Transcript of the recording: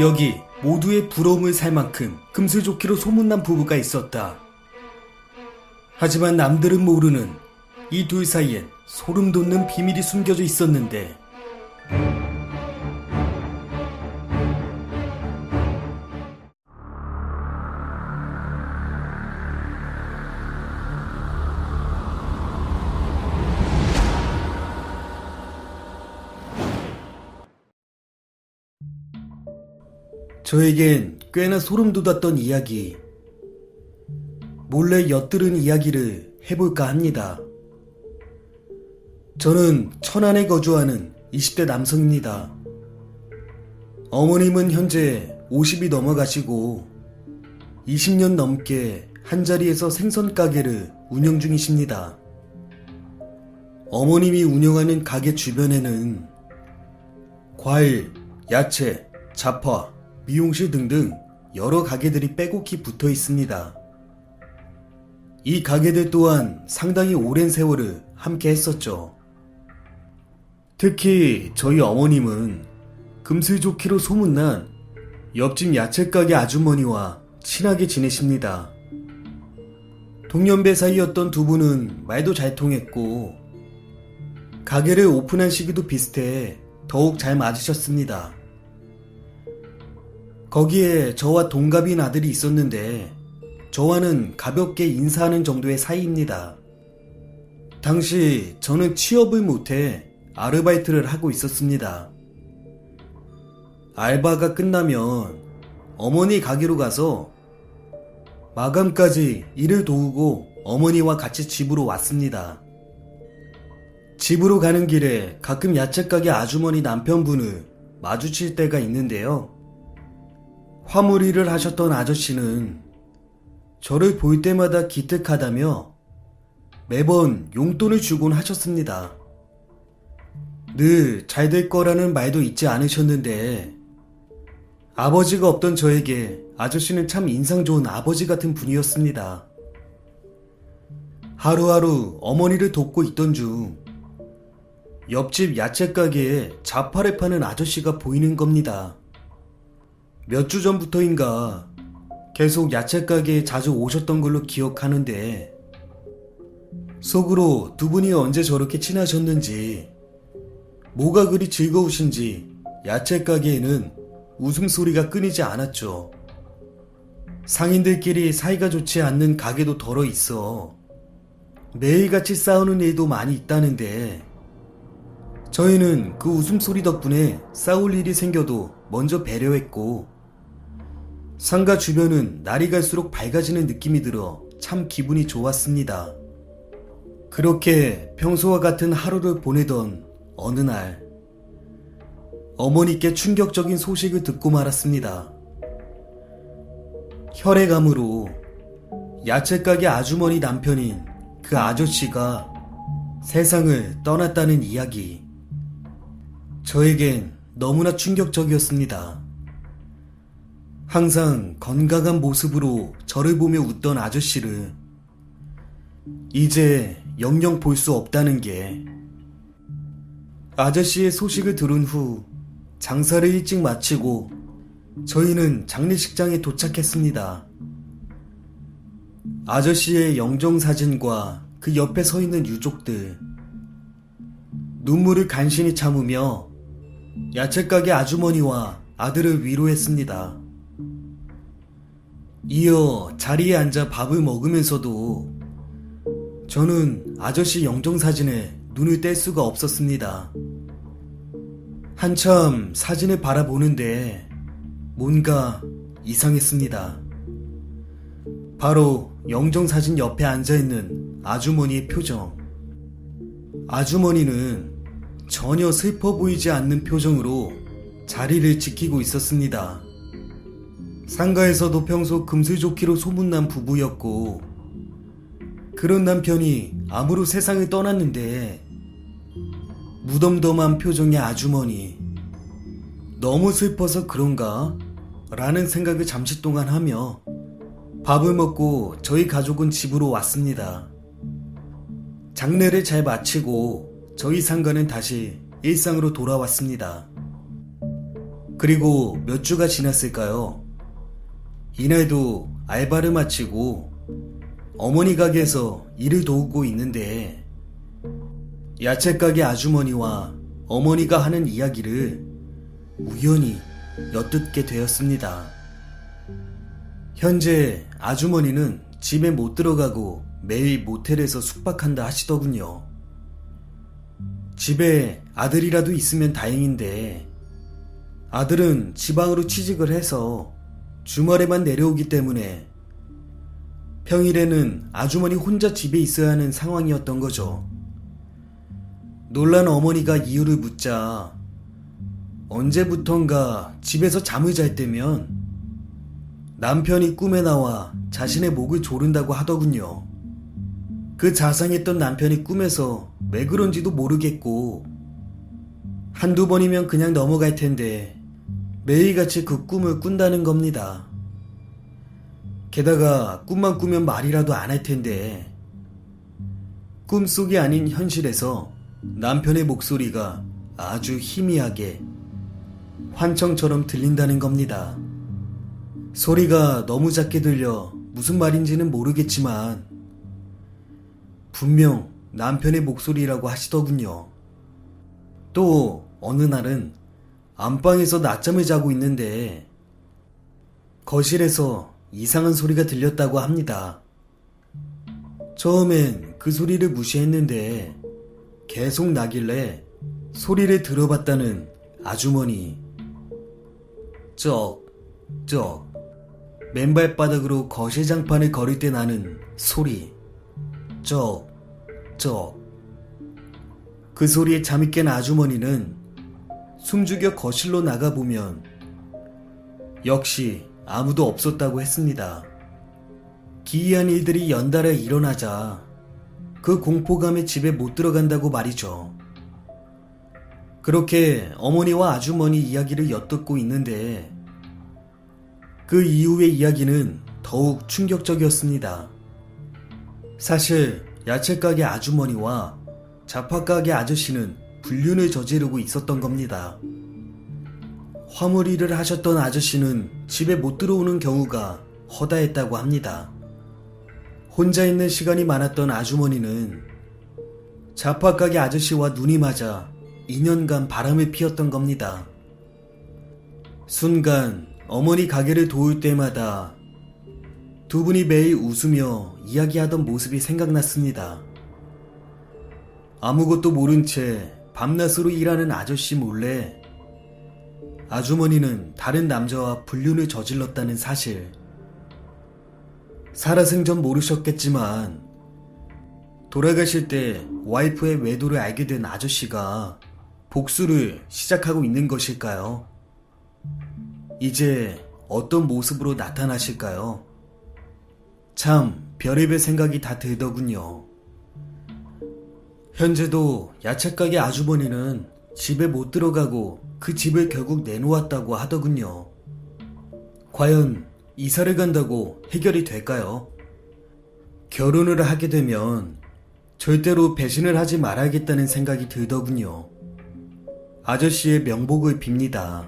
여기 모두의 부러움을 살 만큼 금슬좋기로 소문난 부부가 있었다. 하지만 남들은 모르는 이 둘 사이엔 소름 돋는 비밀이 숨겨져 있었는데 저에겐 꽤나 소름 돋았던 이야기. 몰래 엿들은 이야기를 해볼까 합니다. 저는 천안에 거주하는 20대 남성입니다. 어머님은 현재 50이 넘어가시고 20년 넘게 한 자리에서 생선 가게를 운영 중이십니다. 어머님이 운영하는 가게 주변에는 과일, 야채, 잡화, 미용실 등등 여러 가게들이 빼곡히 붙어 있습니다. 이 가게들 또한 상당히 오랜 세월을 함께 했었죠. 특히 저희 어머님은 금슬 좋기로 소문난 옆집 야채 가게 아주머니와 친하게 지내십니다. 동년배 사이였던 두 분은 말도 잘 통했고, 가게를 오픈한 시기도 비슷해 더욱 잘 맞으셨습니다. 거기에 저와 동갑인 아들이 있었는데 저와는 가볍게 인사하는 정도의 사이입니다. 당시 저는 취업을 못해 아르바이트를 하고 있었습니다. 알바가 끝나면 어머니 가게로 가서 마감까지 일을 도우고 어머니와 같이 집으로 왔습니다. 집으로 가는 길에 가끔 야채가게 아주머니 남편분을 마주칠 때가 있는데요. 화물일을 하셨던 아저씨는 저를 볼 때마다 기특하다며 매번 용돈을 주곤 하셨습니다. 늘 잘 될 거라는 말도 잊지 않으셨는데 아버지가 없던 저에게 아저씨는 참 인상 좋은 아버지 같은 분이었습니다. 하루하루 어머니를 돕고 있던 중 옆집 야채 가게에 자파를 파는 아저씨가 보이는 겁니다. 몇 주 전부터인가 계속 야채 가게에 자주 오셨던 걸로 기억하는데 속으로 두 분이 언제 저렇게 친하셨는지 뭐가 그리 즐거우신지 야채 가게에는 웃음소리가 끊이지 않았죠. 상인들끼리 사이가 좋지 않는 가게도 덜어 있어 매일같이 싸우는 일도 많이 있다는데 저희는 그 웃음소리 덕분에 싸울 일이 생겨도 먼저 배려했고 상가 주변은 날이 갈수록 밝아지는 느낌이 들어 참 기분이 좋았습니다. 그렇게 평소와 같은 하루를 보내던 어느 날, 어머니께 충격적인 소식을 듣고 말았습니다. 혈액암으로 야채가게 아주머니 남편인 그 아저씨가 세상을 떠났다는 이야기. 저에겐 너무나 충격적이었습니다. 항상 건강한 모습으로 저를 보며 웃던 아저씨를 이제 영영 볼 수 없다는 게 아저씨의 소식을 들은 후 장사를 일찍 마치고 저희는 장례식장에 도착했습니다. 아저씨의 영정 사진과 그 옆에 서 있는 유족들 눈물을 간신히 참으며 야채가게 아주머니와 아들을 위로했습니다. 이어 자리에 앉아 밥을 먹으면서도 저는 아저씨 영정사진에 눈을 뗄 수가 없었습니다. 한참 사진을 바라보는데 뭔가 이상했습니다. 바로 영정사진 옆에 앉아있는 아주머니의 표정. 아주머니는 전혀 슬퍼 보이지 않는 표정으로 자리를 지키고 있었습니다. 상가에서도 평소 금슬 좋기로 소문난 부부였고, 그런 남편이 암으로 세상을 떠났는데, 무덤덤한 표정의 아주머니, 너무 슬퍼서 그런가? 라는 생각을 잠시 동안 하며 밥을 먹고 저희 가족은 집으로 왔습니다. 장례를 잘 마치고 저희 상가는 다시 일상으로 돌아왔습니다. 그리고 몇 주가 지났을까요? 이날도 알바를 마치고 어머니 가게에서 일을 도우고 있는데 야채 가게 아주머니와 어머니가 하는 이야기를 우연히 엿듣게 되었습니다. 현재 아주머니는 집에 못 들어가고 매일 모텔에서 숙박한다 하시더군요. 집에 아들이라도 있으면 다행인데 아들은 지방으로 취직을 해서 주말에만 내려오기 때문에 평일에는 아주머니 혼자 집에 있어야 하는 상황이었던 거죠. 놀란 어머니가 이유를 묻자 언제부턴가 집에서 잠을 잘 때면 남편이 꿈에 나와 자신의 목을 조른다고 하더군요. 그 자상했던 남편이 꿈에서 왜 그런지도 모르겠고 한두 번이면 그냥 넘어갈 텐데 매일같이 그 꿈을 꾼다는 겁니다. 게다가 꿈만 꾸면 말이라도 안 할 텐데 꿈속이 아닌 현실에서 남편의 목소리가 아주 희미하게 환청처럼 들린다는 겁니다. 소리가 너무 작게 들려 무슨 말인지는 모르겠지만 분명 남편의 목소리라고 하시더군요. 또 어느 날은 안방에서 낮잠을 자고 있는데 거실에서 이상한 소리가 들렸다고 합니다. 처음엔 그 소리를 무시했는데 계속 나길래 소리를 들어봤다는 아주머니. 쩍, 쩍. 맨발바닥으로 거실 장판을 걸을 때 나는 소리. 쩍, 쩍. 그 소리에 잠이 깬 아주머니는 숨죽여 거실로 나가보면 역시 아무도 없었다고 했습니다. 기이한 일들이 연달아 일어나자 그 공포감에 집에 못 들어간다고 말이죠. 그렇게 어머니와 아주머니 이야기를 엿듣고 있는데 그 이후의 이야기는 더욱 충격적이었습니다. 사실 야채가게 아주머니와 잡화가게 아저씨는 불륜을 저지르고 있었던 겁니다. 화물 일을 하셨던 아저씨는 집에 못 들어오는 경우가 허다했다고 합니다. 혼자 있는 시간이 많았던 아주머니는 잡화가게 아저씨와 눈이 맞아 2년간 바람을 피웠던 겁니다. 순간 어머니 가게를 도울 때마다 두 분이 매일 웃으며 이야기하던 모습이 생각났습니다. 아무것도 모른 채 밤낮으로 일하는 아저씨 몰래 아주머니는 다른 남자와 불륜을 저질렀다는 사실. 살아생전 모르셨겠지만 돌아가실 때 와이프의 외도를 알게 된 아저씨가 복수를 시작하고 있는 것일까요? 이제 어떤 모습으로 나타나실까요? 참 별의별 생각이 다 들더군요. 현재도 야채가게 아주머니는 집에 못 들어가고 그 집을 결국 내놓았다고 하더군요. 과연 이사를 간다고 해결이 될까요? 결혼을 하게 되면 절대로 배신을 하지 말아야겠다는 생각이 들더군요. 아저씨의 명복을 빕니다.